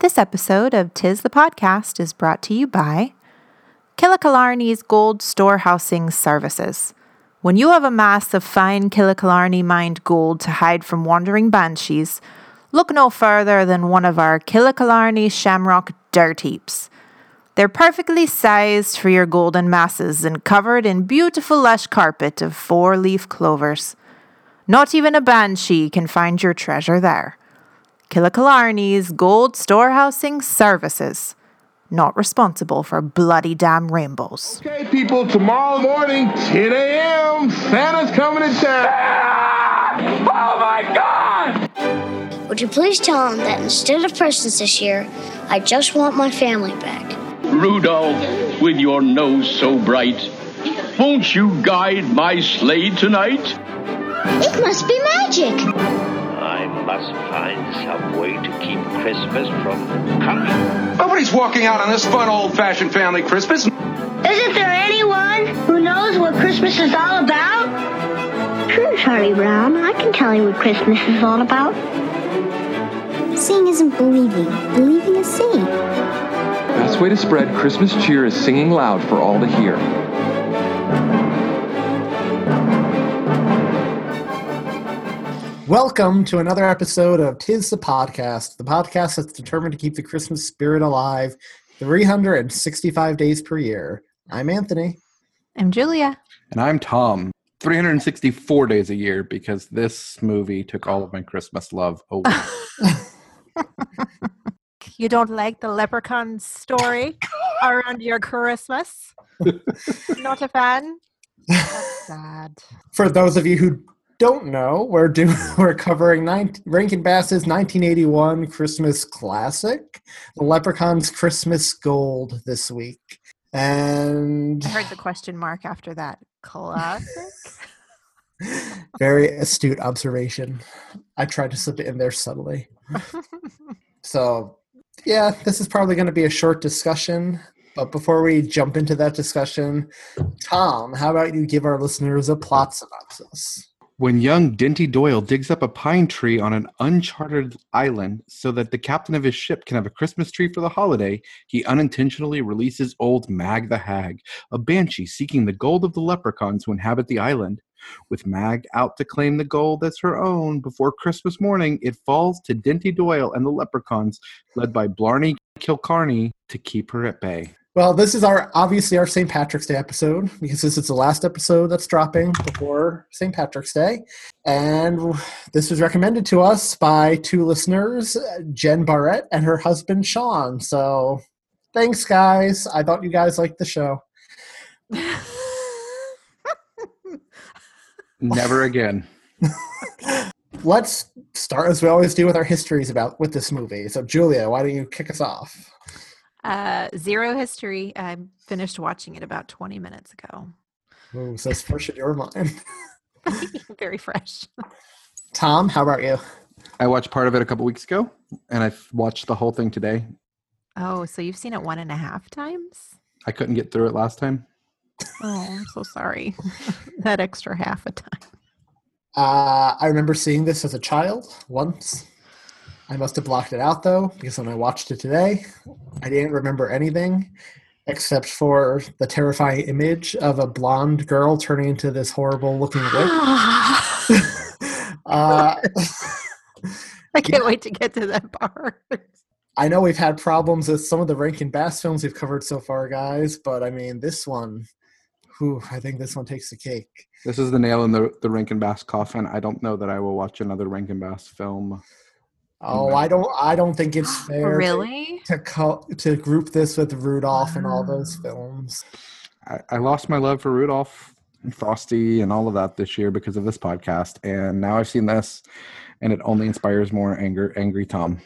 This episode of Tis the Podcast is brought to you by Killicalarney's Gold Storehousing Services. When you have a mass of fine Killicalarney mined gold to hide from wandering banshees, look no further than one of our Killicalarney Shamrock dirt heaps. They're perfectly sized for your golden masses and covered in beautiful lush carpet of four leaf clovers. Not even a banshee can find your treasure there. Killicalarney's Gold Storehousing Services. Not responsible for bloody damn rainbows. Okay, people, tomorrow morning, 10 a.m., Santa's coming to town. Ah! Oh my God! Would you please tell him that instead of presents this year, I just want my family back? Rudolph, with your nose so bright, won't you guide my sleigh tonight? It must be magic. I must find some way to keep Christmas from coming. Nobody's walking out on this fun old-fashioned family Christmas. Isn't there anyone who knows what Christmas is all about? Sure, Charlie Brown. I can tell you what Christmas is all about. Seeing isn't believing. Believing is seeing. Best way to spread Christmas cheer is singing loud for all to hear. Welcome to another episode of Tis the Podcast, the podcast that's determined to keep the Christmas spirit alive 365 days per year. I'm Anthony. I'm Julia. And I'm Thom. 364 days a year because this movie took all of my Christmas love away. You don't like the leprechaun story around your Christmas? Not a fan? That's sad. For those of you who don't know, we're doing we're covering 19, Rankin Bass's 1981 Christmas classic, The Leprechaun's Christmas Gold this week. And I heard the question mark after that. Classic? very astute observation. I tried to slip it in there subtly. So, yeah, this is probably going to be a short discussion. But before we jump into that discussion, Thom, how about you give our listeners a plot synopsis? When young Dinty Doyle digs up a pine tree on an uncharted island so that the captain of his ship can have a Christmas tree for the holiday, he unintentionally releases old Mag the Hag, a banshee seeking the gold of the leprechauns who inhabit the island. With Mag out to claim the gold as her own before Christmas morning, it falls to Dinty Doyle and the leprechauns, led by Blarney Kilcarney, to keep her at bay. Well, this is our obviously our St. Patrick's Day episode because this is the last episode that's dropping before St. Patrick's Day. And this was recommended to us by two listeners, Jen Barrett and her husband Sean. So thanks guys. I thought you guys liked the show. Never again. Let's start as we always do with our histories about with this movie. So Julia, why don't you kick us off? Uh, zero history. I finished watching it about 20 minutes ago. Oh, so it's fresh in your mind. Very fresh. Thom, how about you? I watched part of it a couple weeks ago, and I watched the whole thing today. Oh, so you've seen it one and a half times? I couldn't get through it last time. Oh, I'm so sorry. that extra half a time. Uh, I remember seeing this as a child once. I must have blocked it out though, because when I watched it today, I didn't remember anything except for the terrifying image of a blonde girl turning into this horrible looking witch. uh, I can't wait to get to that part. I know we've had problems with some of the Rankin Bass films we've covered so far, guys, but I mean, this one, whew, I think this one takes the cake. This is the nail in the, the Rankin Bass coffin. I don't know that I will watch another Rankin Bass film. Oh, I don't. I don't think it's fair. Really? To to, co- to group this with Rudolph and all those films. I, I lost my love for Rudolph and Frosty and all of that this year because of this podcast, and now I've seen this, and it only inspires more anger. Angry Thom.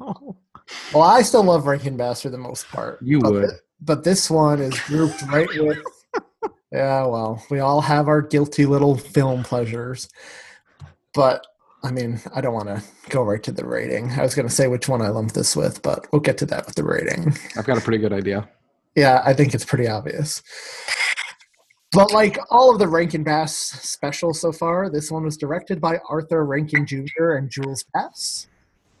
Oh. Well, I still love Rankin Bass for the most part. You but would. thi- but this one is grouped right with. Yeah, well, we all have our guilty little film pleasures, but I mean, I don't want to go right to the rating. I was going to say which one I lumped this with, but we'll get to that with the rating. I've got a pretty good idea. Yeah, I think it's pretty obvious. But like all of the Rankin Bass specials so far, this one was directed by Arthur Rankin Jr. and Jules Bass.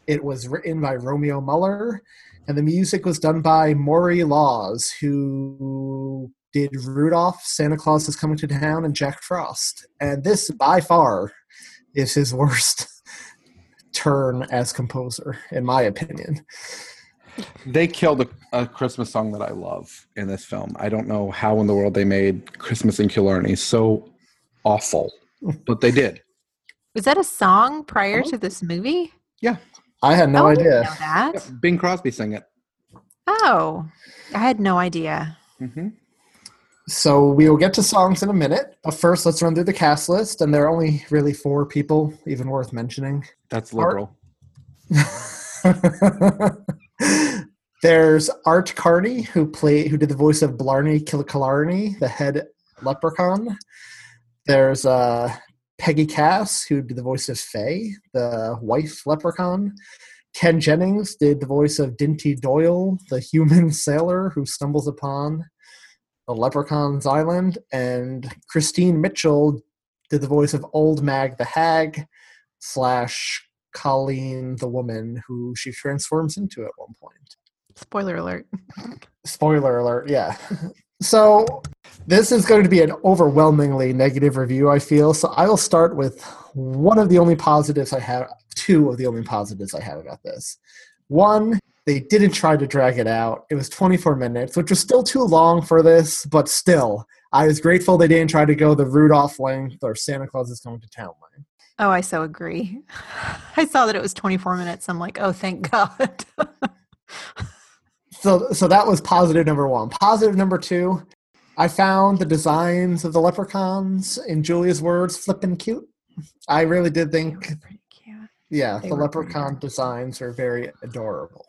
It was written by Romeo Muller, and the music was done by Maury Laws, who did Rudolph, Santa Claus is Coming to Town, and Jack Frost. And this, by far, is his worst turn as composer, in my opinion. They killed a, a Christmas song that I love in this film. I don't know how in the world they made Christmas in Killarney so awful, but they did. Was that a song prior to this movie? Yeah. I had no Oh, I didn't idea. know that. Bing Crosby sang it. Oh, I had no idea. hmm So we will get to songs in a minute, but first let's run through the cast list, and there are only really four people even worth mentioning. That's Art- liberal. There's Art Carney, who played who did the voice of Blarney Killarney, the head leprechaun. There's uh, Peggy Cass, who did the voice of Faye, the wife leprechaun. Ken Jennings did the voice of Dinty Doyle, the human sailor who stumbles upon the leprechaun's island. And Christine Mitchell did the voice of Old Mag the Hag slash Colleen the woman who she transforms into at one point. Spoiler alert. Spoiler alert, yeah. So this is going to be an overwhelmingly negative review, I feel. So I will start with one of the only positives I have, two of the only positives I have about this. One, they didn't try to drag it out. It was 24 minutes, which was still too long for this, but still, I was grateful they didn't try to go the Rudolph length or Santa Claus is coming to town length. Oh, I so agree. I saw that it was 24 minutes. I'm like, oh, thank God. So, so that was positive number one. Positive number two, I found the designs of the leprechauns, in Julia's words, flippin' cute. I really did think, yeah, they the leprechaun designs are very adorable.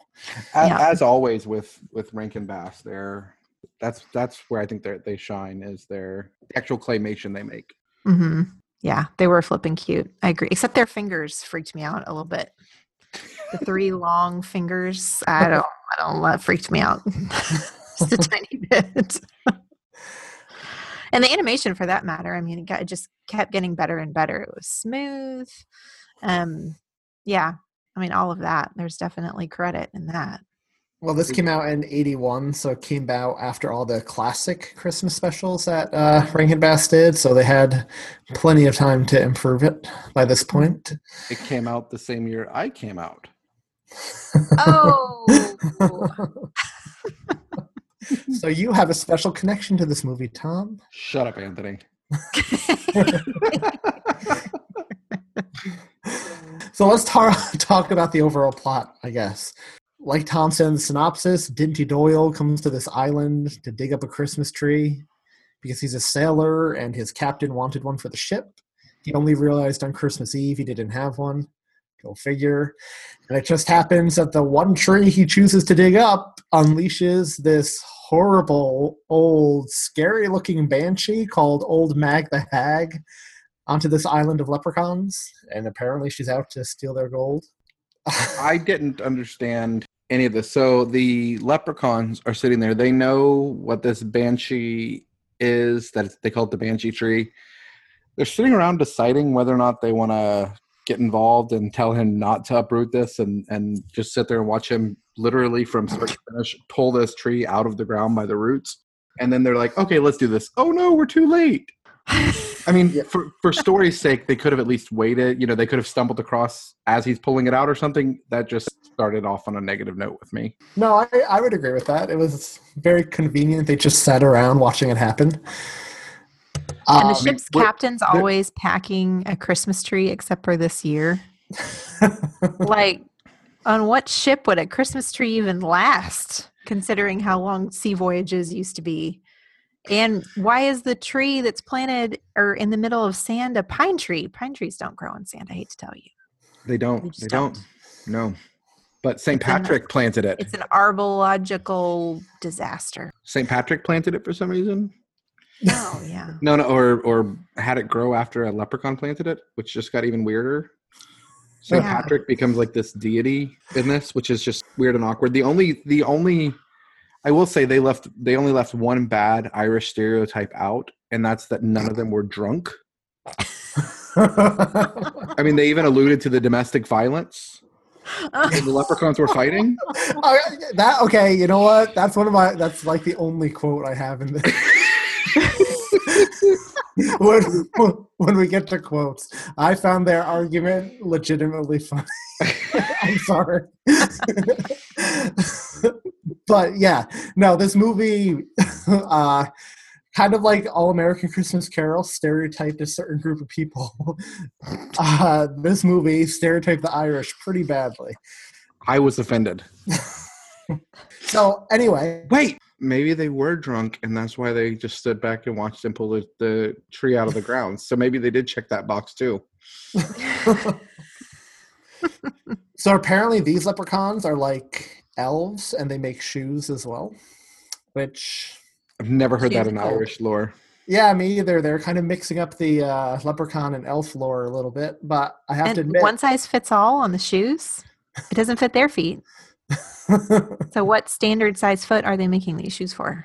As, Yeah. as always with with Rankin Bass, they're that's that's where I think they they shine is their actual claymation they make. hmm Yeah, they were flipping cute. I agree. Except their fingers freaked me out a little bit. The three long fingers. I don't. I don't. That freaked me out just a tiny bit. and the animation, for that matter. I mean, it, got, it just kept getting better and better. It was smooth. Um, yeah. I mean, all of that. There's definitely credit in that. Well, this came out in 81, so it came out after all the classic Christmas specials that uh, Rankin Bass did, so they had plenty of time to improve it by this point. It came out the same year I came out. Oh. so you have a special connection to this movie, Thom. Shut up, Anthony. So let's tar- talk about the overall plot, I guess. Like the synopsis, Dinty Doyle comes to this island to dig up a Christmas tree because he's a sailor and his captain wanted one for the ship. He only realized on Christmas Eve he didn't have one. Go figure. And it just happens that the one tree he chooses to dig up unleashes this horrible, old, scary looking banshee called Old Mag the Hag onto this island of leprechauns. And apparently she's out to steal their gold. I didn't understand any of this. So the leprechauns are sitting there. They know what this banshee is. That they call it the banshee tree. They're sitting around deciding whether or not they want to get involved and tell him not to uproot this, and and just sit there and watch him literally from start to finish pull this tree out of the ground by the roots. And then they're like, "Okay, let's do this." Oh no, we're too late. I mean, Yeah. for for story's sake, they could have at least waited. You know, they could have stumbled across as he's pulling it out or something. That just started off on a negative note with me. No, I, I would agree with that. It was very convenient. They just sat around watching it happen. And Um, the ship's we're- captain's always packing a Christmas tree, except for this year. like, on what ship would a Christmas tree even last, considering how long sea voyages used to be? And why is the tree that's planted or in the middle of sand a pine tree? Pine trees don't grow in sand. I hate to tell you. They don't. They They, just don't. No. But St. It's in the- Patrick planted it. It's an arbological disaster. St. Patrick planted it for some reason. Oh yeah. No, no, or or had it grow after a leprechaun planted it, which just got even weirder. St. Yeah. Patrick becomes like this deity in this, which is just weird and awkward. The only the only I will say they left they only left one bad Irish stereotype out, and that's that none of them were drunk. I mean, they even alluded to the domestic violence. The leprechauns were fighting. Oh, that okay? You know what? That's one of my. That's like the only quote I have in this. when, when we get to quotes, I found their argument legitimately funny. I'm sorry. But yeah, no, this movie, uh, kind of like All American Christmas Carol, stereotyped a certain group of people. Uh, this movie stereotyped the Irish pretty badly. I was offended. So anyway, Wait, maybe they were drunk, and that's why they just stood back and watched him pull the, the tree out of the ground. So maybe they did check that box too. so apparently these leprechauns are like elves and they make shoes as well. Which I've never heard that in cool. Irish lore. yeah, me either. They're kind of mixing up the uh, leprechaun and elf lore a little bit, but I have to admit one size fits all on the shoes. It doesn't fit their feet. So, what standard size foot are they making these shoes for?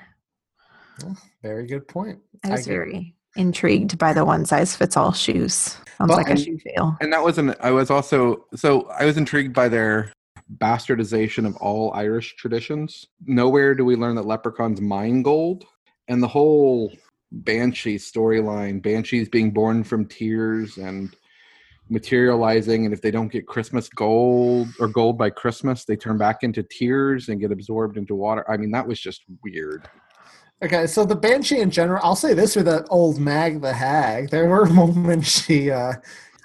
very good point. I I was get- very intrigued by the one size fits all shoes. Sounds Well, like a shoe fail. And that wasn't. I was also so I was intrigued by their bastardization of all Irish traditions. Nowhere do we learn that leprechauns mine gold, and the whole banshee storyline. Banshees being born from tears and materializing, and if they don't get Christmas gold or gold by Christmas, they turn back into tears and get absorbed into water. I mean, that was just weird. Okay, so the Banshee in general, I'll say this with the old Mag the Hag. There were moments she, uh,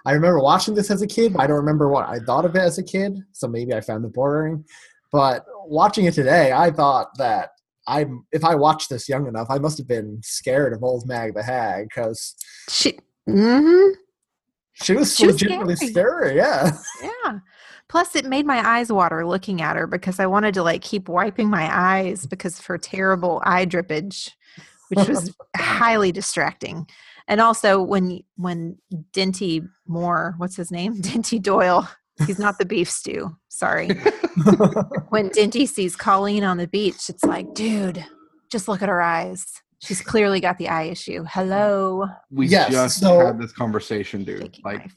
I remember watching this as a kid, but I don't remember what I thought of it as a kid, so maybe I found it boring. But watching it today, I thought that I, if I watched this young enough, I must have been scared of old Mag the Hag because She, hmm she was She was legitimately scary. scary. Yeah. yeah. Plus, it made my eyes water looking at her because I wanted to like keep wiping my eyes because of her terrible eye drippage, which was highly distracting. And also, when when Dinty Moore, what's his name, Dinty Doyle, he's not the beef stew. Sorry. when Dinty sees Colleen on the beach, it's like, dude, just look at her eyes. She's clearly got the eye issue. Hello. We Yes, just so- had this conversation, dude. Shaking Like,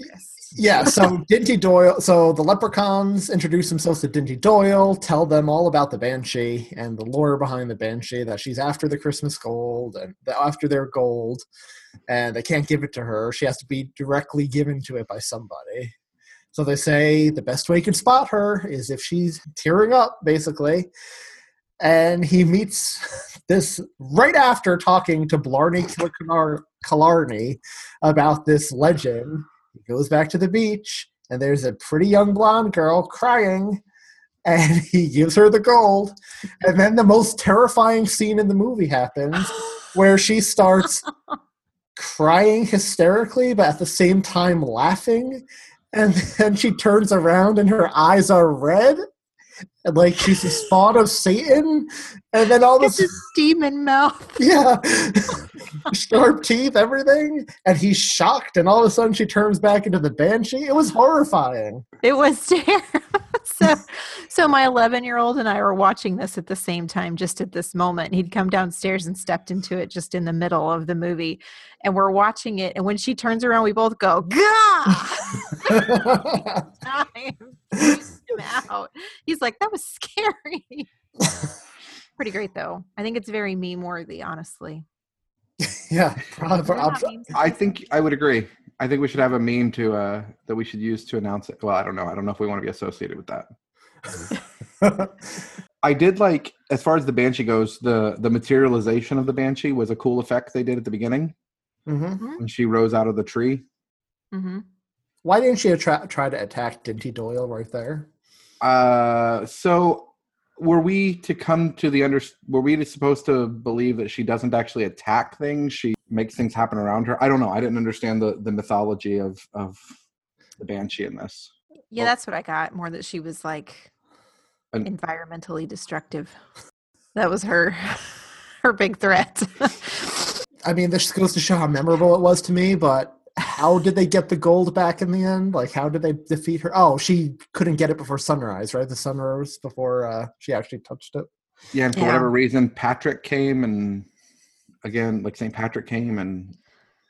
yeah, so Dinty Doyle, so the leprechauns introduce themselves to Dinty Doyle, tell them all about the Banshee and the lore behind the Banshee, that she's after the Christmas gold and that after their gold, and they can't give it to her. She has to be directly given to it by somebody. So they say the best way you can spot her is if she's tearing up, basically. And he meets this right after talking to Blarney Killarney about this legend. He goes back to the beach, and there's a pretty young blonde girl crying, and he gives her the gold. And then the most terrifying scene in the movie happens where she starts crying hysterically, but at the same time laughing. And then she turns around and her eyes are red. And like she's a spawn of Satan. And then all of a It's demon mouth. yeah. Sharp teeth, everything. And he's shocked, and all of a sudden she turns back into the banshee. It was horrifying. It was terrible. So, my 11 year old and I were watching this at the same time, just at this moment. He'd come downstairs and stepped into it just in the middle of the movie, and we're watching it. And when she turns around, we both go, "Gah!" I am freaked him out. He's like, "That was scary." Pretty great though. I think it's very meme worthy, honestly. yeah. probably-. I think I would agree. I think we should have a meme to uh that we should use to announce it. Well, I don't know. I don't know if we want to be associated with that. I did like as far as the banshee goes, the the materialization of the banshee was a cool effect they did at the beginning Mhm. when she rose out of the tree. hmm Why didn't she attra- try to attack Dinty Doyle right there? Uh so were we to come to the under were we supposed to believe that she doesn't actually attack things she makes things happen around her i don't know i didn't understand the the mythology of of the banshee in this Yeah, Well- that's what I got. More that she was like An- environmentally destructive. That was her her big threat. I mean, this goes to show how memorable it was to me, but how did they get the gold back in the end? Like, how did they defeat her? Oh, she couldn't get it before sunrise, right? The sun rose before uh, she actually touched it. yeah and for Yeah. whatever reason patrick came and again like st patrick came and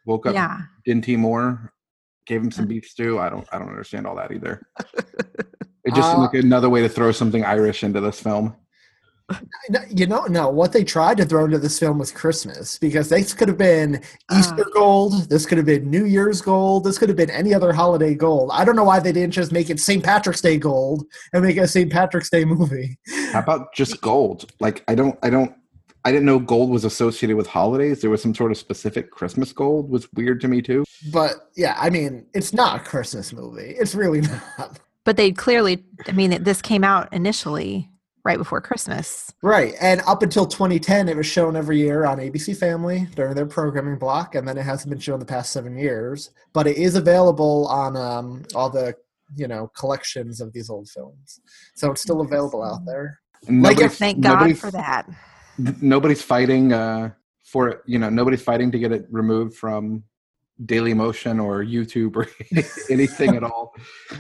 woke up yeah. dinty moore gave him some beef stew i don't i don't understand all that either It just seemed Uh, like another way to throw something Irish into this film. You know, no. What they tried to throw into this film was Christmas because this could have been Easter gold. This could have been New Year's gold. This could have been any other holiday gold. I don't know why they didn't just make it St. Patrick's Day gold and make a St. Patrick's Day movie. How about just gold? Like I don't I don't I didn't know gold was associated with holidays. There was some sort of specific Christmas gold was weird to me too. But yeah, I mean, it's not a Christmas movie. It's really not. But they clearly, I mean, this came out initially right before Christmas. Right. And up until 2010, it was shown every year on ABC Family during their programming block, and then it hasn't been shown the past seven years. But it is available on um, all the you know collections of these old films, so it's still available out there. And Like, nobody's- Thank God nobody's- for that. Nobody's fighting uh, for it. You know, nobody's fighting to get it removed from Daily Motion or YouTube or anything at all.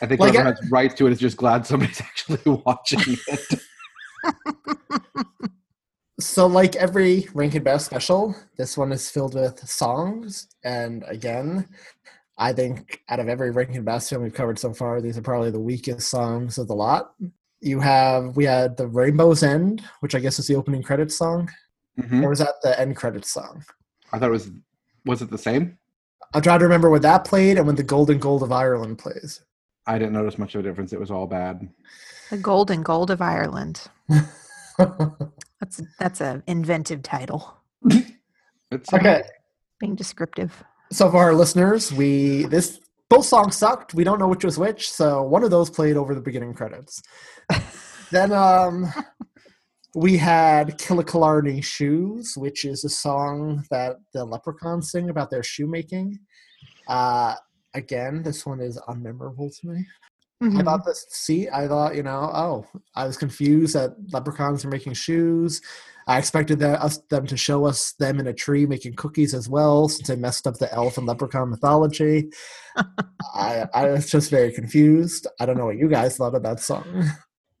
I think Like, whoever I- has rights to it. it is just glad somebody's actually watching it. So, like every Rankin Bass special, this one is filled with songs. And again, I think out of every Rankin Bass film we've covered so far, these are probably the weakest songs of the lot. You have we had the Rainbow's End, which I guess is the opening credits song, Mhm. or was that the end credits song? I thought it was was it the same? I'm trying to remember when that played and when the Golden Gold of Ireland plays. I didn't notice much of a difference. It was all bad. The Golden Gold of Ireland. That's that's a inventive title. It's okay, Being descriptive. so for our listeners, we this both songs sucked. We don't know which was which, so one of those played over the beginning credits. then um we had Killicalarney Shoes, which is a song that the leprechauns sing about their shoemaking. Uh again, this one is unmemorable to me. I mm-hmm. thought this. seat. I thought you know. Oh, I was confused that leprechauns are making shoes. I expected that us them to show us them in a tree making cookies as well, since they messed up the elf and leprechaun mythology. I I was just very confused. I don't know what you guys thought of that song.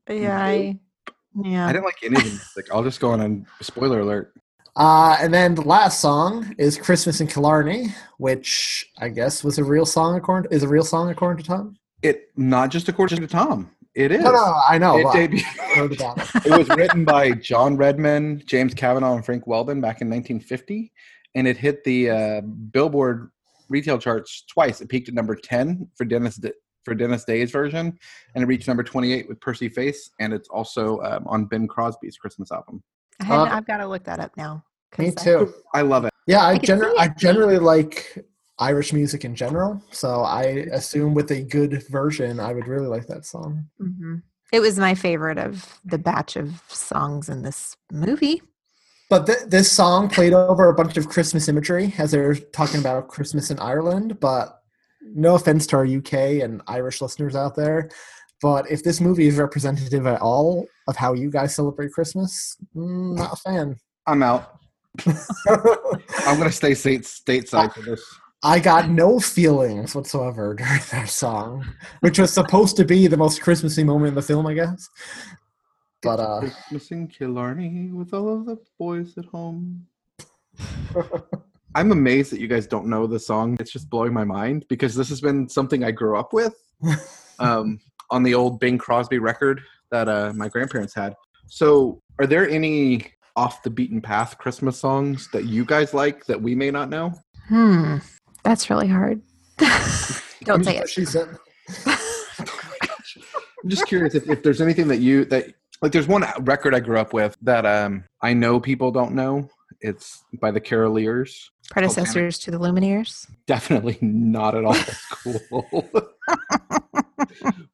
Yeah, I, yeah. I didn't like any of the music. I'll just go on and spoiler alert. Uh, and then the last song is "Christmas in Killarney," which I guess was a real song according is a real song according to Thom. It not just according to Thom. It is. No, no, I know. It debuted- it. it was written by John Redmond, James Cavanaugh, and Frank Weldon back in 1950, and it hit the uh, Billboard retail charts twice. It peaked at number 10 for Dennis D- for Dennis Day's version, and it reached number 28 with Percy Faith, and it's also um, on Bing Crosby's Christmas album. I had, Uh, I've got to look that up now. Me I- too. I love it. Yeah, I, I gener- see I generally like Irish music in general, so I assume with a good version, I would really like that song. Mhm. It was my favorite of the batch of songs in this movie. But th- this song played over a bunch of Christmas imagery as they're talking about Christmas in Ireland. But no offense to our UK and Irish listeners out there, but if this movie is representative at all of how you guys celebrate Christmas, mm, not a fan. I'm out. I'm gonna stay state stateside for this. I got no feelings whatsoever during that song, which was supposed to be the most Christmassy moment in the film, I guess. But uh, Christmas in Killarney with all of the boys at home. I'm amazed that you guys don't know the song. It's just blowing my mind because this has been something I grew up with um, on the old Bing Crosby record that uh, my grandparents had. So, are there any off the beaten path Christmas songs that you guys like that we may not know? Hmm. That's really hard. Don't say it. she said, I'm just curious if, if there's anything that you that like. There's one record I grew up with that um, I know people don't know. It's by the Caroliers. Predecessors to the Lumineers. Definitely not at all cool.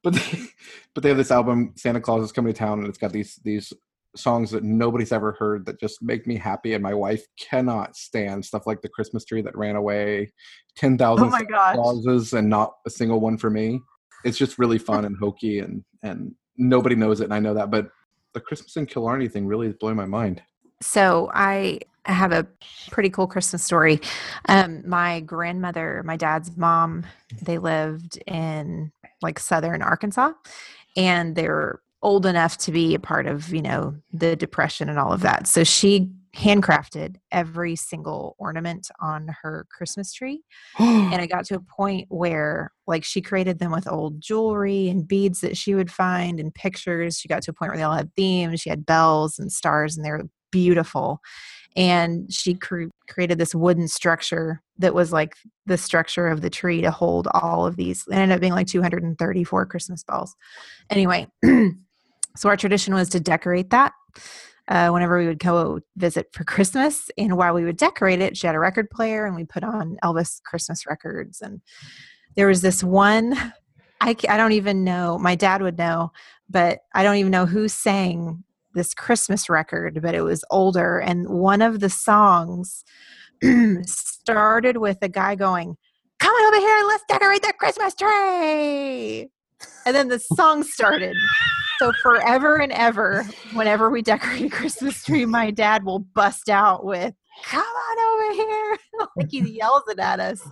but they, but they have this album Santa Claus is coming to town and it's got these these songs that nobody's ever heard that just make me happy and my wife cannot stand stuff like the Christmas tree that ran away, 10,000 Oh. Clauses and not a single one for me. It's just really fun and hokey and and nobody knows it and I know that but the Christmas in Killarney thing really is blowing my mind. So I have a pretty cool Christmas story. Um, my grandmother, my dad's mom, they lived in like southern Arkansas, and they're old enough to be a part of you know the depression and all of that. So she handcrafted every single ornament on her Christmas tree. and it got to a point where like she created them with old jewelry and beads that she would find and pictures. She got to a point where they all had themes. She had bells and stars and they were beautiful. And she cre- created this wooden structure that was like the structure of the tree to hold all of these. It ended up being like 234 Christmas balls. Anyway, so our tradition was to decorate that uh, whenever we would go visit for Christmas. And while we would decorate it, she had a record player and we put on Elvis Christmas records. And there was this one, I, I don't even know, my dad would know, but I don't even know who sang this Christmas record, but it was older. And one of the songs started with a guy going, Come on over here, let's decorate the Christmas tree. And then the song started. So forever and ever, whenever we decorate a Christmas tree, my dad will bust out with, Come on over here. like he yells it at us.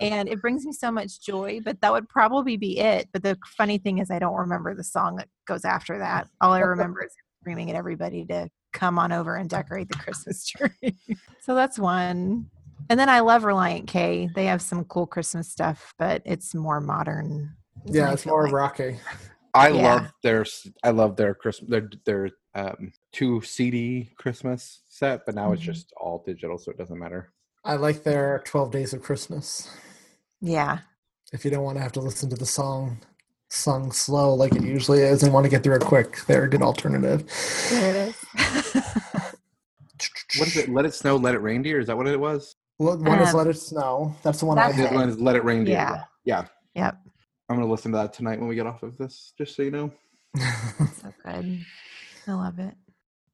And it brings me so much joy, but that would probably be it. But the funny thing is I don't remember the song that goes after that. All I remember is screaming at everybody to come on over and decorate the Christmas tree. so that's one. And then I love Relient K. They have some cool Christmas stuff, but it's more modern. Yeah, it's more like. rocky. I yeah. love their I love their Christmas their their um, two CD Christmas set, but now mm-hmm. it's just all digital, so it doesn't matter. I like their Twelve Days of Christmas. Yeah. If you don't want to have to listen to the song sung slow like it usually is and want to get through it quick, they're a good alternative. There it is. what is it? Let it snow, let it reindeer. Is that what it was? Well, one um, is let it snow. That's the one I had. One is let it reindeer. Yeah. Yeah. Yep. I'm gonna listen to that tonight when we get off of this, just so you know. so good. I love it.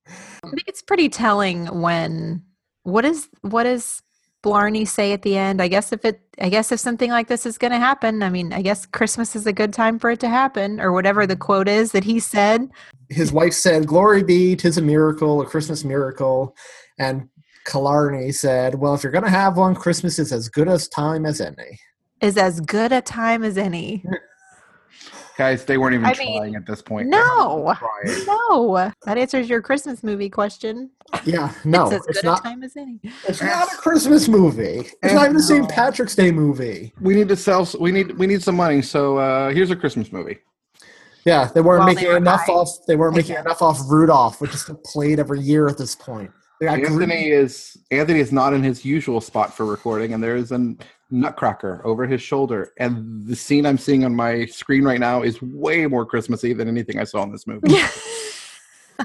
I think it's pretty telling when what is what does Blarney say at the end? I guess if it I guess if something like this is gonna happen, I mean, I guess Christmas is a good time for it to happen, or whatever the quote is that he said. His wife said, Glory be, tis a miracle, a Christmas miracle. And Killarney said, Well, if you're gonna have one, Christmas is as good a time as any is as good a time as any. Guys, they weren't even I trying mean, at this point. No, no. That answers your Christmas movie question. Yeah, no, it's as it's good not, a time as any. It's not a Christmas movie. It's and not even the St. Patrick's Day movie. We need to sell. We need we need some money. So uh, here's a Christmas movie. Yeah, they weren't well, making they were enough high. off. They weren't making enough off Rudolph, which is played every year at this point. Anthony is Anthony is not in his usual spot for recording, and there is a nutcracker over his shoulder. And the scene I'm seeing on my screen right now is way more Christmassy than anything I saw in this movie. so,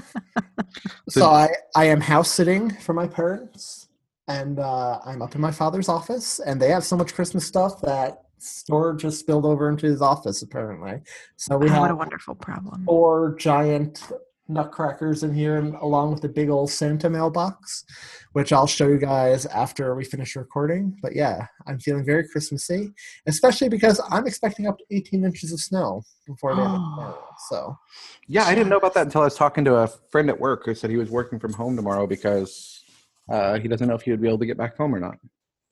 so I I am house sitting for my parents, and uh, I'm up in my father's office, and they have so much Christmas stuff that storage just spilled over into his office apparently. So we oh, have what a wonderful problem. Four giant nutcrackers in here and along with the big old Santa mailbox, which I'll show you guys after we finish recording. But yeah, I'm feeling very Christmassy, especially because I'm expecting up to 18 inches of snow before the end of tomorrow. So yeah, I didn't know about that until I was talking to a friend at work who said he was working from home tomorrow because uh, he doesn't know if he would be able to get back home or not.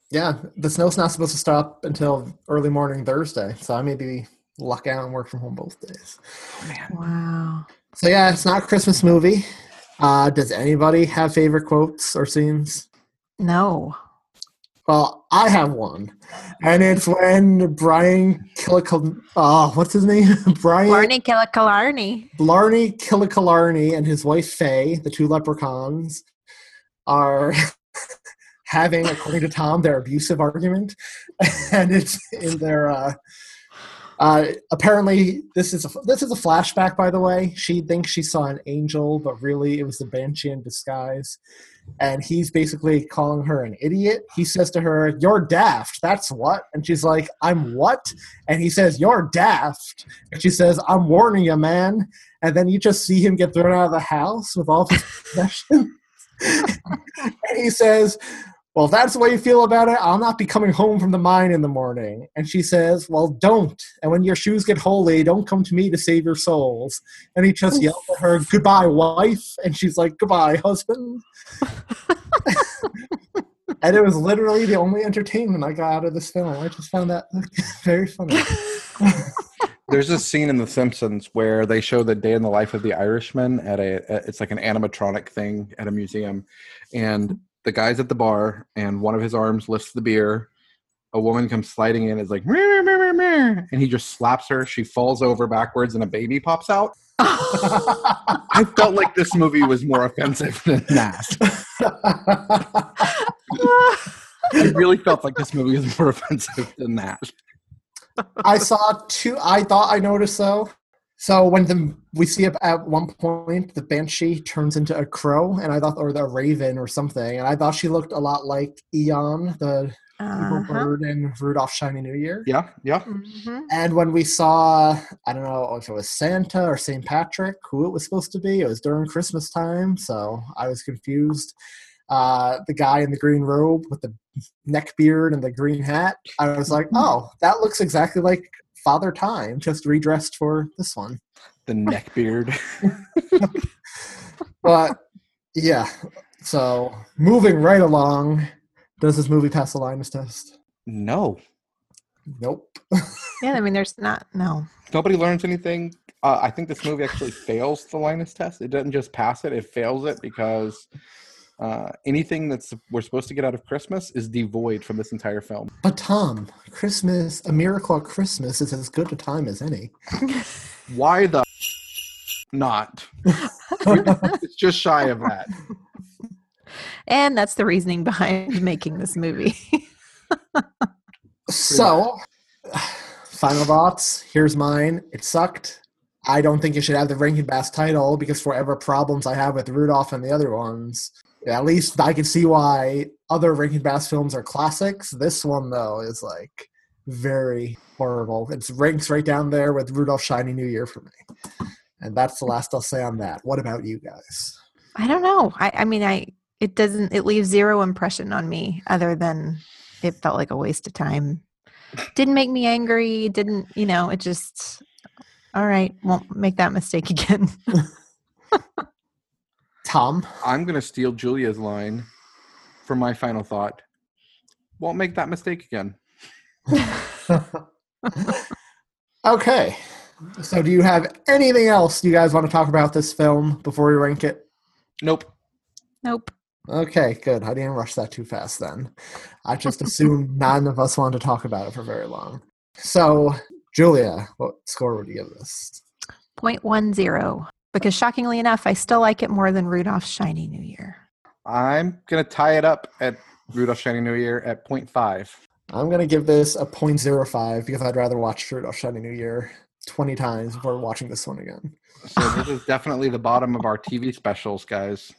Yeah, the snow's not supposed to stop until early morning Thursday, so I may be luck out and work from home both days. Oh, man. Wow. So yeah, it's not a Christmas movie. Uh, does anybody have favorite quotes or scenes? No. Well, I have one, and it's when Brian Killical, oh, what's his name? Brian Blarney Killicalarney. Blarney Killicalarney and his wife Faye, the two leprechauns, are having, according to Thom, their abusive argument, and it's in their uh, uh, apparently, this is a this is a flashback. By the way, she thinks she saw an angel, but really it was the banshee in disguise. And he's basically calling her an idiot. He says to her, "You're daft." That's what. And she's like, "I'm what?" And he says, "You're daft." And she says, "I'm warning you, man." And then you just see him get thrown out of the house with all his possessions. and he says, well, if that's the way you feel about it, I'll not be coming home from the mine in the morning. And she says, Well, don't. And when your shoes get holy, don't come to me to save your souls. And he just yells at her, Goodbye, wife. And she's like, Goodbye, husband. and it was literally the only entertainment I got out of this film. I just found that very funny. There's this scene in The Simpsons where they show the day in the life of the Irishman at a. It's like an animatronic thing at a museum, and the guy's at the bar, and one of his arms lifts the beer. A woman comes sliding in, is like, and he just slaps her. She falls over backwards, and a baby pops out. I felt like this movie was more offensive than that. I really felt like this movie was more offensive than that. I saw two. I thought I noticed though. So when the we see it at one point, the banshee turns into a crow, and I thought, or the raven or something, and I thought she looked a lot like Aeon, the evil Uh-huh. bird in Rudolph Shiny New Year. Yeah, yeah. Mhm. And when we saw, I don't know if it was Santa or St. Patrick, who it was supposed to be, it was during Christmas time, so I was confused. Uh, the guy in the green robe with the neck beard and the green hat, I was like, oh, that looks exactly like Father Time, just redressed for this one. The neck beard. But yeah, so moving right along, does this movie pass the Linus test? no. Nope. Yeah, I mean, there's not, no. Nobody learns anything. Uh, I think this movie actually fails the Linus test. It doesn't just pass it; it fails it because uh, anything that's we're supposed to get out of Christmas is devoid from this entire film. But Thom, Christmas, A Miracle at Christmas is as good a time as any. Why the not? it's just shy of that. And that's the reasoning behind making this movie. So, final thoughts. Here's mine. It sucked. I don't think it should have the Rankin Bass title because for whatever problems I have with Rudolph and the other ones, at least I can see why other Rankin Bass films are classics. This one, though, is like very horrible. It ranks right down there with Rudolph Shiny New Year for me. And that's the last I'll say on that. What about you guys? I don't know. I, I mean, I it doesn't it leaves zero impression on me other than it felt like a waste of time. Didn't make me angry. Didn't you know? It just all right. Won't make that mistake again. Thom? I'm gonna steal Julia's line for my final thought. Won't make that mistake again. okay. So, do you have anything else you guys want to talk about this film before we rank it? Nope. nope. Okay, good. I didn't rush that too fast then. I just assumed none of us wanted to talk about it for very long. So, Julia, what score would you give this? 0.10 because shockingly enough, I still like it more than Rudolph's Shiny New Year. I'm gonna tie it up at Rudolph's Shiny New Year at 0.5. I'm going to give this a 0.05 because I'd rather watch Rudolph Shiny New Year 20 times before watching this one again. So this is definitely the bottom of our TV specials, guys,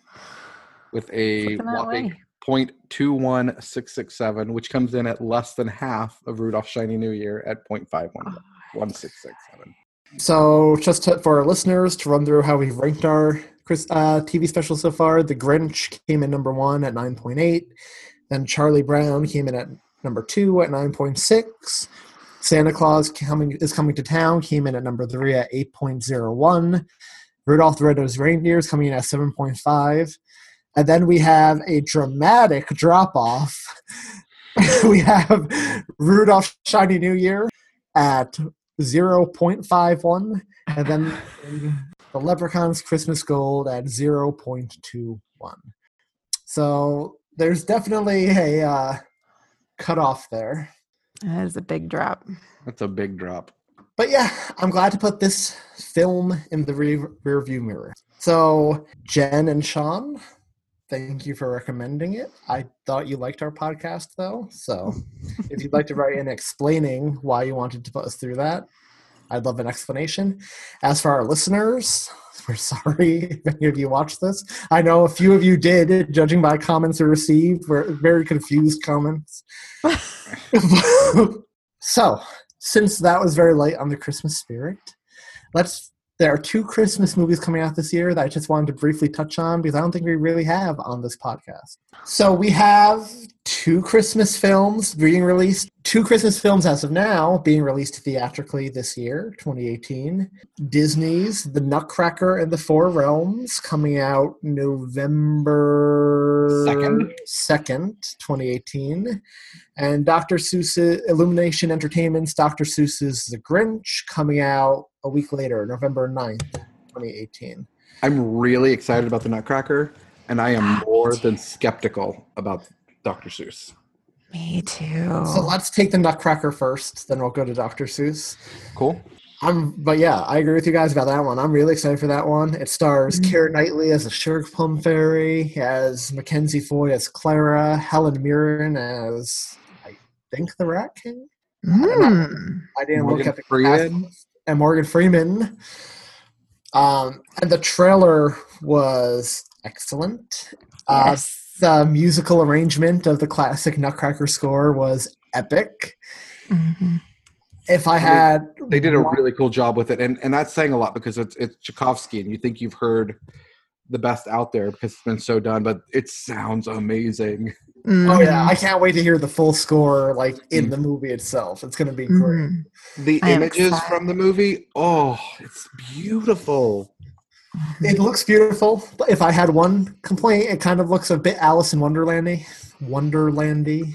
with a whopping way. 0.21667, which comes in at less than half of Rudolph's Shiny New Year at 0.51667. So, just to, for our listeners to run through how we've ranked our uh, TV specials so far, The Grinch came in number one at 9.8. Then Charlie Brown came in at number two at 9.6. Santa Claus coming is coming to town came in at number three at 8.01. Rudolph the Red-Nosed Reindeer is coming in at 7.5. And then we have a dramatic drop off. we have Rudolph Shiny New Year at 0.51. And then the Leprechaun's Christmas Gold at 0.21. So there's definitely a uh, cutoff there. That is a big drop. That's a big drop. But yeah, I'm glad to put this film in the re- rear view mirror. So, Jen and Sean, thank you for recommending it. I thought you liked our podcast, though. So, if you'd like to write in explaining why you wanted to put us through that, I'd love an explanation. As for our listeners, we're sorry if any of you watched this. I know a few of you did, judging by comments we received, were very confused comments. so, since that was very light on the Christmas spirit, let's. There are two Christmas movies coming out this year that I just wanted to briefly touch on because I don't think we really have on this podcast. So we have two Christmas films being released. Two Christmas films as of now being released theatrically this year, 2018. Disney's The Nutcracker and the Four Realms coming out November Second. 2nd, 2018. And Dr. Seuss Illumination Entertainment's Dr. Seuss's The Grinch coming out a week later, November 9th, 2018. I'm really excited about the Nutcracker, and I am more than skeptical about Dr. Seuss. Me too. So let's take the Nutcracker first, then we'll go to Dr. Seuss. Cool. I'm, but yeah, I agree with you guys about that one. I'm really excited for that one. It stars Mhm. Keira Knightley as the Sugar Plum Fairy, as Mackenzie Foy as Clara, Helen Mirren as I think the Rat King. Mm. I didn't look at the cast Freeman. list. and Morgan Freeman. Um, and the trailer was excellent. Uh, Yes. The musical arrangement of the classic Nutcracker score was epic. Mhm. If I had, They did a really cool job with it, and and that's saying a lot because it's it's Tchaikovsky, and you think you've heard the best out there because it's been so done, but it sounds amazing. Oh yeah. I can't wait to hear the full score like in Mm. the movie itself. It's going to be great. Mhm. The I images from the movie, oh, it's beautiful. It looks beautiful. But if I had one complaint, it kind of looks a bit Alice in Wonderlandy, Wonderlandy.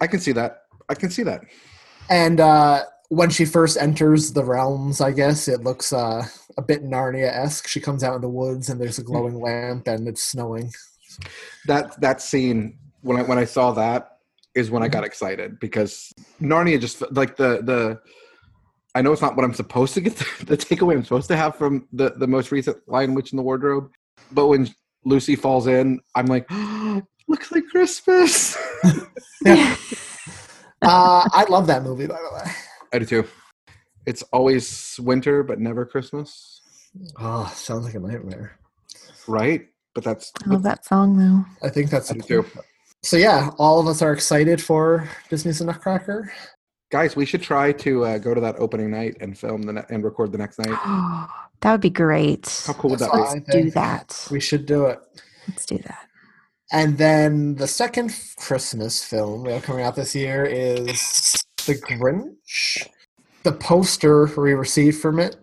I can see that. I can see that. And uh, when she first enters the realms, I guess it looks uh, a bit Narnia esque. She comes out in the woods and there's a glowing lamp and it's snowing. That that scene when I when I saw that is when I got excited because Narnia just like the the I know it's not what I'm supposed to get the takeaway I'm supposed to have from the the most recent Lion Witch in the Wardrobe, but when Lucy falls in, I'm like, looks like Christmas. Yeah. uh, I love that movie, by the way. I do too. It's always winter, but never Christmas, Oh, sounds like a nightmare. right? But that's I love that song though. I think that's I do too. So yeah, all of us are excited for Disney's The Nutcracker. Guys. We should try to uh, go to that opening night and film the ne- and record the next night. that would be great. How cool would that That's be? I Do that. We should do it. Let's do that. And then the second Christmas film we have coming out this year is The Grinch. The poster we received from it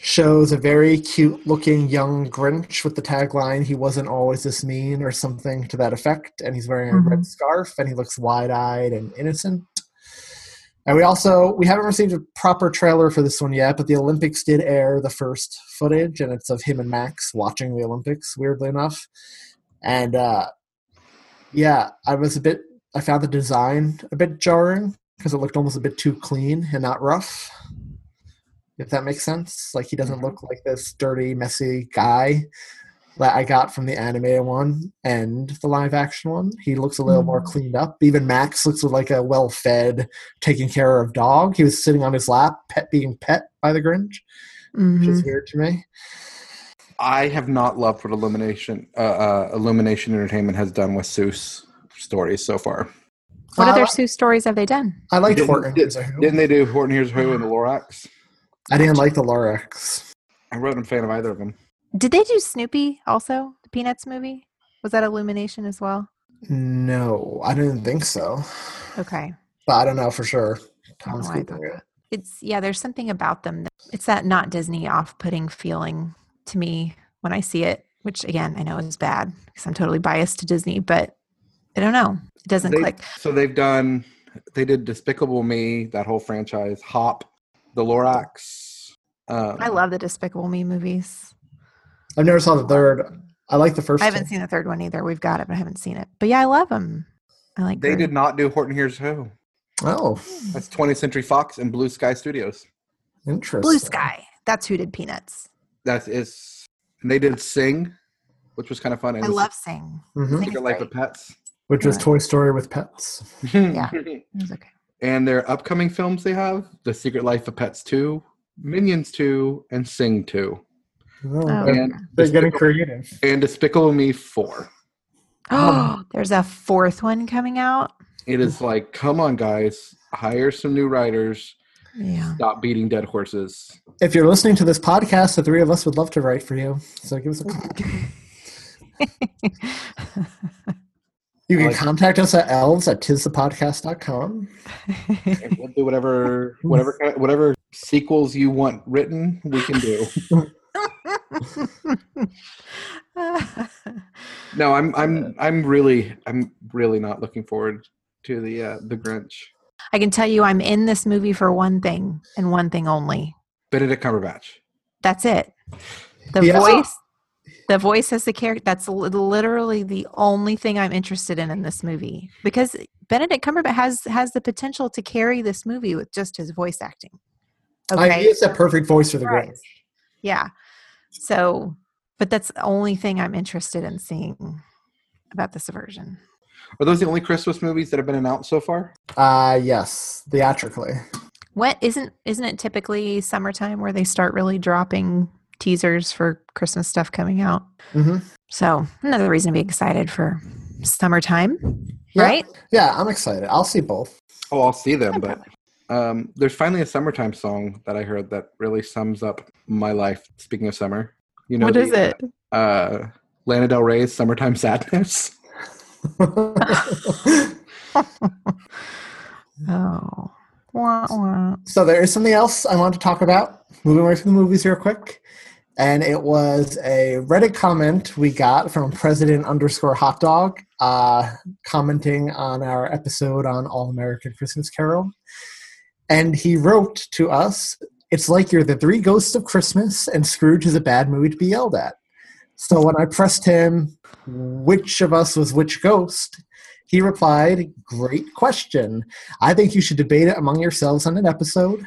shows a very cute looking young Grinch with the tagline, He wasn't always this mean, or something to that effect. And he's wearing a red Mhm. scarf and he looks wide eyed and innocent. And we also we haven't received a proper trailer for this one yet, but the Olympics did air the first footage, and it's of him and Max watching the Olympics. Weirdly enough, and uh, yeah, I was a bit. I found the design a bit jarring because it looked almost a bit too clean and not rough. If that makes sense, like he doesn't look like this dirty, messy guy that I got from the animated one and the live action one. He looks a little more Mhm. cleaned up. Even Max looks like a well fed, taken care of dog. He was sitting on his lap, pet being pet by the Grinch, which Mhm. is weird to me. I have not loved what Illumination uh, uh, Illumination Entertainment has done with Seuss stories so far. What Uh, other Seuss stories have they done? I liked Didn't- Horton. Hears. Didn't they do Horton Hears Who and the Lorax? I didn't like the Lorax. I wasn't a fan of either of them. Did they do Snoopy also? The Peanuts movie? Was that Illumination as well? No, I didn't think so. Okay. But I don't know for sure. I don't Thom's know why I Googling thought it. It's yeah, there's something about them. That, it's that not Disney off-putting feeling to me when I see it, which again I know is bad because I'm totally biased to Disney, but I don't know. It doesn't They- click. So they've done. They did Despicable Me, that whole franchise, Hop, the Lorax. Um, I love the Despicable Me movies. I've never saw the third. I like the first. I haven't two. seen the third one either. We've got it, but I haven't seen it. But yeah, I love them. I like. They Gru. did not do Horton Hears Who. Oh, That's 20th Century Fox and Blue Sky Studios. interesting. Blue Sky. That's who did Peanuts. That is. And they did Sing, which was kind of fun. And I love Sing. Mhm. Sing Secret Life of Pets. Which was Toy Story with pets. Yeah. It was okay. And their upcoming films they have The Secret Life of Pets 2, Minions 2, and Sing 2. Oh, they're, And they're getting creative. And Despicable Me 4. Oh, there's a fourth one coming out. It is like, come on, guys, hire some new writers. Yeah. Stop beating dead horses. If you're listening to this podcast, the three of us would love to write for you. So give us a call. You can Like- contact us at elves at tisthepodcast.com. And we'll do whatever whatever whatever sequels you want written. We can do. No, I'm I'm I'm really I'm really not looking forward to the uh, the Grinch. I can tell you I'm in this movie for one thing and one thing only. Benedict Cumberbatch. That's it. The Yes. voice the voice as the character that's literally the only thing I'm interested in in this movie because Benedict Cumberbatch has has the potential to carry this movie with just his voice acting. I, he is a perfect voice for the Right. Grinch. Yeah. So, but that's the only thing I'm interested in seeing about this version. Are those the only Christmas movies that have been announced so far? Uh, yes, theatrically. What isn't isn't it typically summertime where they start really dropping teasers for Christmas stuff coming out? hmm So another reason to be excited for summertime, Yeah. right? Yeah, I'm excited. I'll see both. Oh, I'll see them, but um, there's finally a summertime song that I heard that really sums up my life. Speaking of summer, you know what the, is it? Uh, Lana Del Rey's "Summertime Sadness." Oh, wah, wah. So there is something else I want to talk about. Moving away from the movies real quick. And it was a Reddit comment we got from President underscore hot dog uh, commenting on our episode on All American Christmas Carol. And he wrote to us, It's like you're the three ghosts of Christmas, and Scrooge is a bad movie to be yelled at. So when I pressed him, which of us was which ghost, he replied, Great question. I think you should debate it among yourselves on an episode.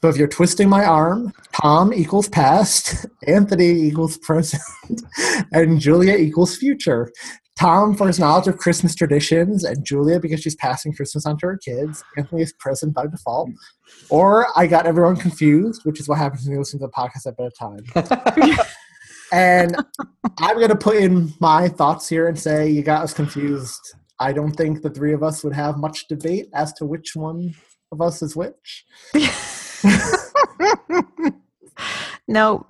But if you're twisting my arm, Thom equals past, Anthony equals present, and Julia equals future. Thom for his knowledge of Christmas traditions, and Julia because she's passing Christmas on to her kids. Anthony is present by default. Or I got everyone confused, which is what happens when you listen to the podcast at bedtime. and I'm going to put in my thoughts here and say you got us confused. I don't think the three of us would have much debate as to which one of us is which. no,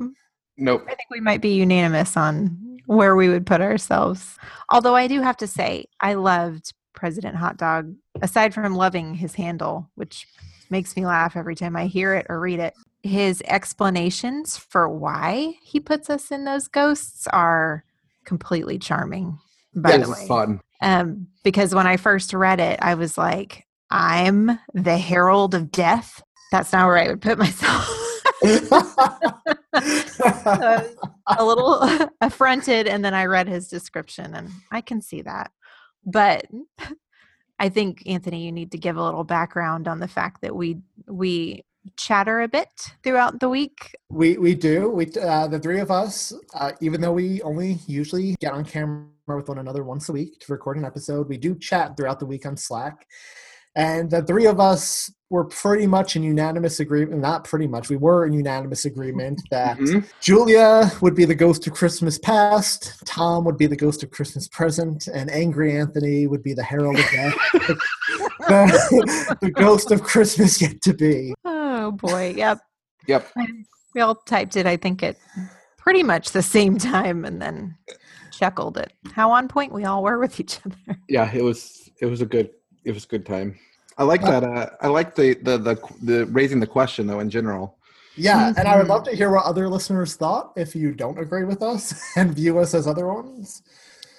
Nope. I think we might be unanimous on where we would put ourselves. Although I do have to say, I loved President Hot Dog, aside from loving his handle, which makes me laugh every time I hear it or read it. His explanations for why he puts us in those ghosts are completely charming, by Yeah, the way. fun. Um, because when I first read it, I was like, I'm the herald of death. That's not where I would put myself. A little affronted and then I read his description and I can see that. But I think Anthony you need to give a little background on the fact that we we chatter a bit throughout the week. we we do. We uh, the three of us, uh, even though we only usually get on camera with one another once a week to record an episode, we do chat throughout the week on Slack. And the three of us were pretty much in unanimous agreement. Not pretty much. We were in unanimous agreement that Mhm. Julia would be the ghost of Christmas past, Thom would be the ghost of Christmas present, and Angry Anthony would be the herald of death. the, the ghost of Christmas yet to be. Oh boy, yep. Yep. We all typed it, I think, at pretty much the same time and then chuckled at how on point we all were with each other. Yeah, it was it was a good it was a good time. I like that. Uh, I like the, the the the raising the question though in general. Yeah, and I would love to hear what other listeners thought if you don't agree with us and view us as other ones.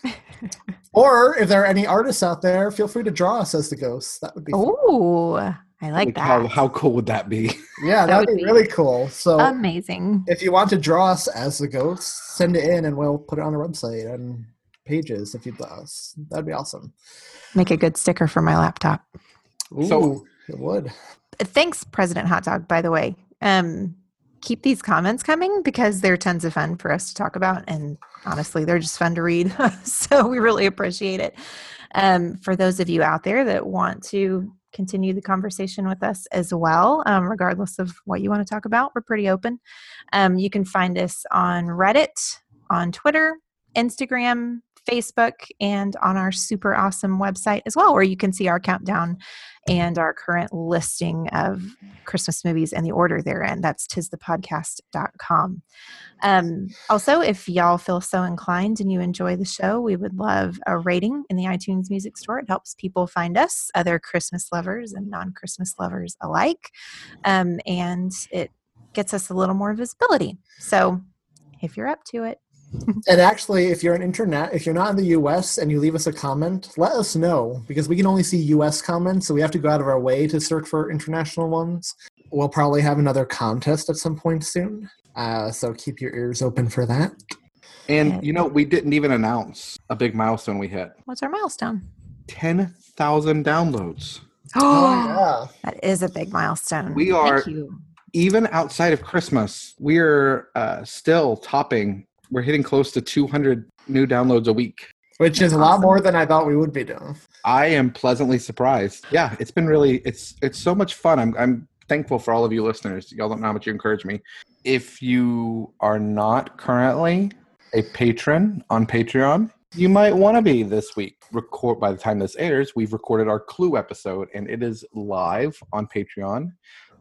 or if there are any artists out there, feel free to draw us as the ghosts. That would be fun. Oh, I like that. How how cool would that be? yeah, that that would would be be- really cool. So Amazing. if you want to draw us as the ghosts, send it in and we'll put it on our website and pages if you'd us. That'd be awesome. Make a good sticker for my laptop. Ooh, So- it would. Thanks, President Hot Dog, by the way. Um, keep these comments coming because they're tons of fun for us to talk about. And honestly, they're just fun to read. so we really appreciate it. Um, for those of you out there that want to continue the conversation with us as well, um, regardless of what you want to talk about, we're pretty open. Um, you can find us on Reddit, on Twitter, Instagram, Facebook and on our super awesome website as well, where you can see our countdown and our current listing of Christmas movies and the order they're in. That's tisthepodcast.com. Um, also, if y'all feel so inclined and you enjoy the show, we would love a rating in the iTunes Music Store. It helps people find us, other Christmas lovers and non Christmas lovers alike. Um, and it gets us a little more visibility. So if you're up to it, and actually, if you're an internet, if you're not in the U.S. and you leave us a comment, let us know because we can only see U.S. comments, so we have to go out of our way to search for international ones. We'll probably have another contest at some point soon, uh, so keep your ears open for that. And you know, we didn't even announce a big milestone we hit. What's our milestone? Ten thousand downloads. Oh, yeah. that is a big milestone. We are even outside of Christmas. We're uh, still topping we're hitting close to 200 new downloads a week. Which is a lot more than i thought we would be doing. I am pleasantly surprised. Yeah it's been really it's it's so much fun. I'm i'm thankful for all of you listeners. Y'all don't know how much you encourage me. If you are not currently a patron on patreon you might want to be this week. Record by the time this airs we've recorded our clue episode and it is live on patreon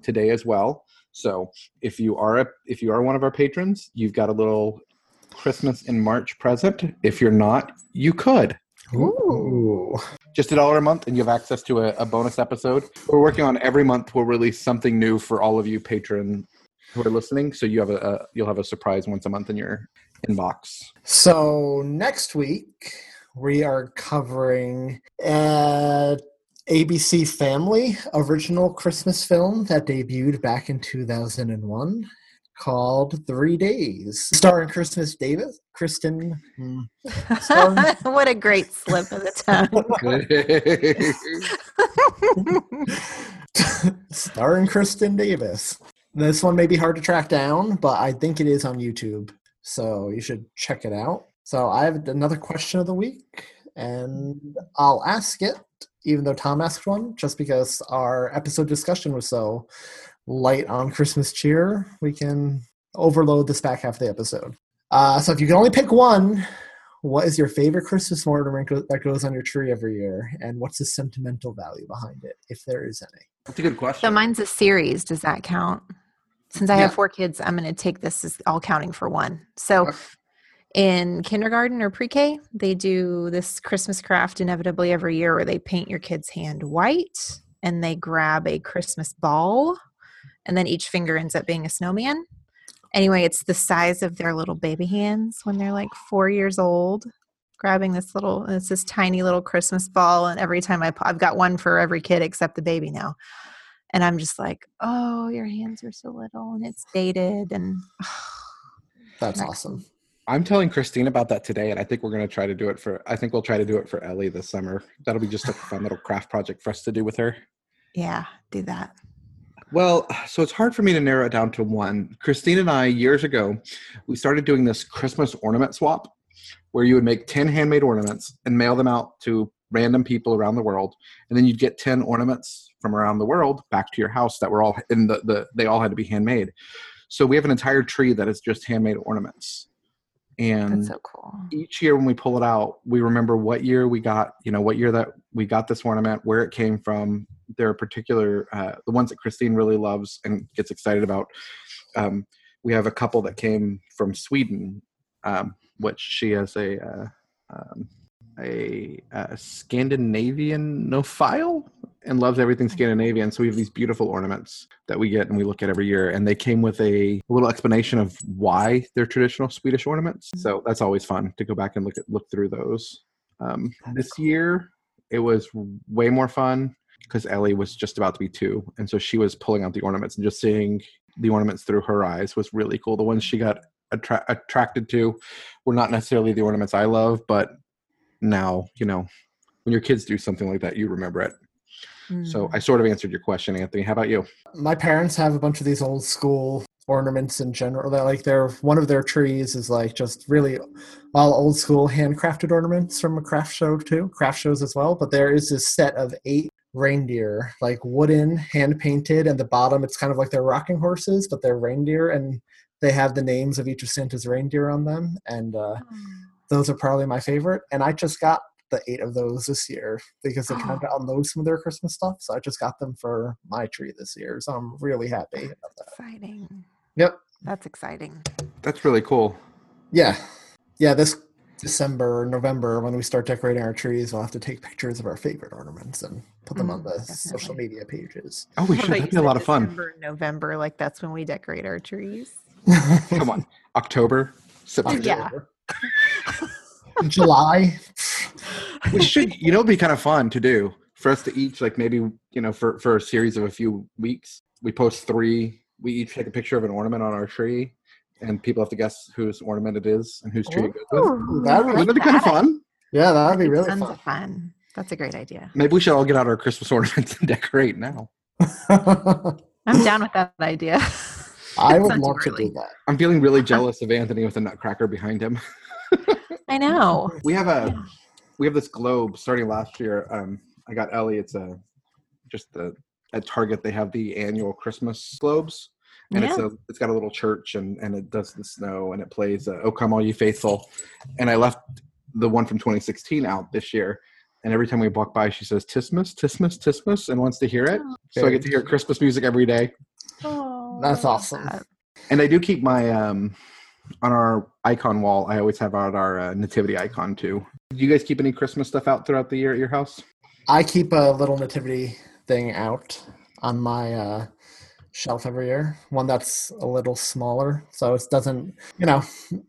today as well. So if you are a, if you are one of our patrons you've got a little Christmas in March present. If you're not, you could. Ooh. Just a dollar a month, and you have access to a, a, bonus episode. We're working on every month. We'll release something new for all of you patron who are listening. So you have a, a you'll have a surprise once a month in your inbox. So next week we are covering uh, a ABC Family original Christmas film that debuted back in 2001 called Three Days, starring Christmas Davis, Kristin. Hmm. What a great slip of the tongue. starring Kristin Davis. This one may be hard to track down, but I think it is on YouTube, so you should check it out. So I have another question of the week, and I'll ask it, even though Thom asked one, just because our episode discussion was so light on Christmas cheer, we can overload this back half of the episode. Uh, so if you can only pick one, what is your favorite Christmas ornament that goes on your tree every year, and what's the sentimental value behind it, if there is any? That's a good question. So mine's a series. Does that count? Since I yeah. have four kids, I'm going to take this as all counting for one. So. In kindergarten or pre K, they do this Christmas craft inevitably every year where they paint your kid's hand white and they grab a Christmas ball and then each finger ends up being a snowman. Anyway, it's the size of their little baby hands when they're like four years old, grabbing this little, it's this tiny little Christmas ball. And every time I, I've got one for every kid except the baby now. And I'm just like, oh, your hands are so little and it's dated. And oh, that's awesome. I'm telling Christine about that today, and I think we're going to try to do it for. I think we'll try to do it for Ellie this summer. That'll be just a fun little craft project for us to do with her. Yeah, do that. Well, so it's hard for me to narrow it down to one. Christine and I, years ago, we started doing this Christmas ornament swap where you would make 10 handmade ornaments and mail them out to random people around the world. And then you'd get 10 ornaments from around the world back to your house that were all in the, the they all had to be handmade. So we have an entire tree that is just handmade ornaments and so cool. each year when we pull it out we remember what year we got you know what year that we got this ornament where it came from there are particular uh, the ones that christine really loves and gets excited about um, we have a couple that came from sweden um, which she has a uh, um, a, a Scandinavian nophile and loves everything Scandinavian. So we have these beautiful ornaments that we get and we look at every year. And they came with a little explanation of why they're traditional Swedish ornaments. So that's always fun to go back and look at look through those. Um, this year it was way more fun because Ellie was just about to be two, and so she was pulling out the ornaments and just seeing the ornaments through her eyes was really cool. The ones she got attra- attracted to were not necessarily the ornaments I love, but now you know when your kids do something like that you remember it mm. so i sort of answered your question anthony how about you my parents have a bunch of these old school ornaments in general that like they're one of their trees is like just really all old school handcrafted ornaments from a craft show too craft shows as well but there is this set of eight reindeer like wooden hand painted and the bottom it's kind of like they're rocking horses but they're reindeer and they have the names of each of santa's reindeer on them and uh, those are probably my favorite. And I just got the eight of those this year because they kind of Oh. download some of their Christmas stuff. So I just got them for my tree this year. So I'm really happy about that. Exciting. Yep. That's exciting. That's really cool. Yeah. Yeah. This December, or November, when we start decorating our trees, we'll have to take pictures of our favorite ornaments and put them on mm, the social media pages. Oh, we should. thought That'd be a lot of fun. December, November, like that's when we decorate our trees. Come on, October, September. Yeah. July. We should. You know, it'd be kind of fun to do for us to each like maybe you know for for a series of a few weeks. We post three. We each take a picture of an ornament on our tree, and people have to guess whose ornament it is and whose tree it goes with. That would Wouldn't that be kind of fun? Yeah, that'd be really Tons fun. of fun. That's a great idea. Maybe we should all get out our Christmas ornaments and decorate now. I'm down with that idea. I would not too love to do that. I'm feeling really jealous of Anthony with a nutcracker behind him. I know. We have a we have this globe starting last year. Um, I got Ellie. It's a just the at Target they have the annual Christmas globes, and it's a it's got a little church and and it does the snow and it plays uh, "Oh Come All You Faithful," and I left the one from 2016 out this year. And every time we walk by, she says "Tismas, Tismas, Tismas," and wants to hear it. So I get to hear Christmas music every day. Oh, That's awesome. that. And I do keep my um on our icon wall. I always have out our uh, nativity icon too. Do you guys keep any Christmas stuff out throughout the year at your house? I keep a little nativity thing out on my uh, shelf every year. One that's a little smaller, so it doesn't, you know,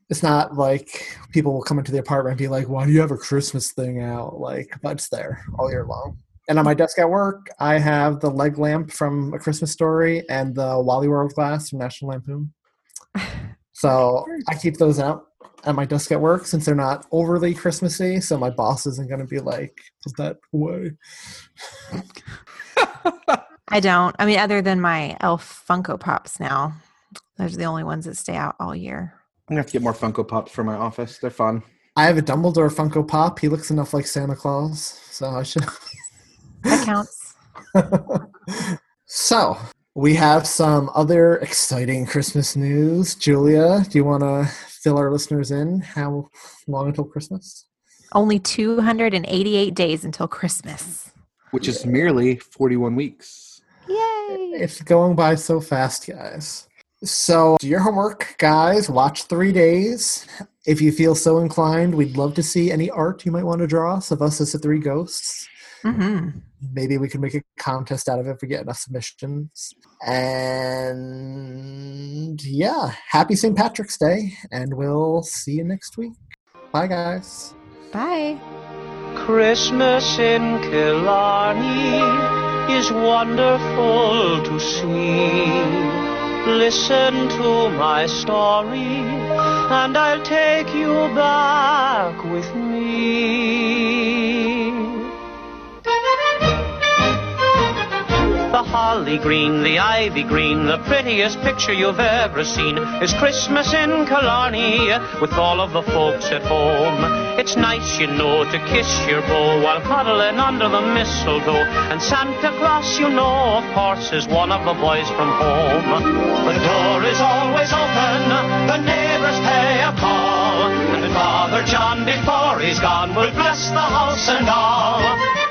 it's not like people will come into the apartment and be like, "Why do you have a Christmas thing out?" Like, but it's there all year long. And on my desk at work, I have the leg lamp from A Christmas Story and the Wally World glass from National Lampoon. So I keep those out at my desk at work since they're not overly Christmassy. So my boss isn't going to be like, "Put that away." I don't. I mean, other than my elf Funko Pops now, those are the only ones that stay out all year. I'm gonna have to get more Funko Pops for my office. They're fun. I have a Dumbledore Funko Pop. He looks enough like Santa Claus, so I should. That counts. so we have some other exciting Christmas news. Julia, do you want to fill our listeners in? How long until Christmas? Only 288 days until Christmas. Which is merely 41 weeks. Yay! It's going by so fast, guys. So, do your homework, guys. Watch three days. If you feel so inclined, we'd love to see any art you might want to draw us of us as the three ghosts. Hmm maybe we can make a contest out of it if we get enough submissions. And yeah, happy St. Patrick's Day, and we'll see you next week. Bye, guys. Bye. Christmas in Killarney is wonderful to see. Listen to my story, and I'll take you back with me. The holly green, the ivy green, the prettiest picture you've ever seen is Christmas in Killarney with all of the folks at home. It's nice, you know, to kiss your beau while cuddling under the mistletoe. And Santa Claus, you know, of course, is one of the boys from home. The door is always open, the neighbors pay a call, and Father John, before he's gone, will bless the house and all.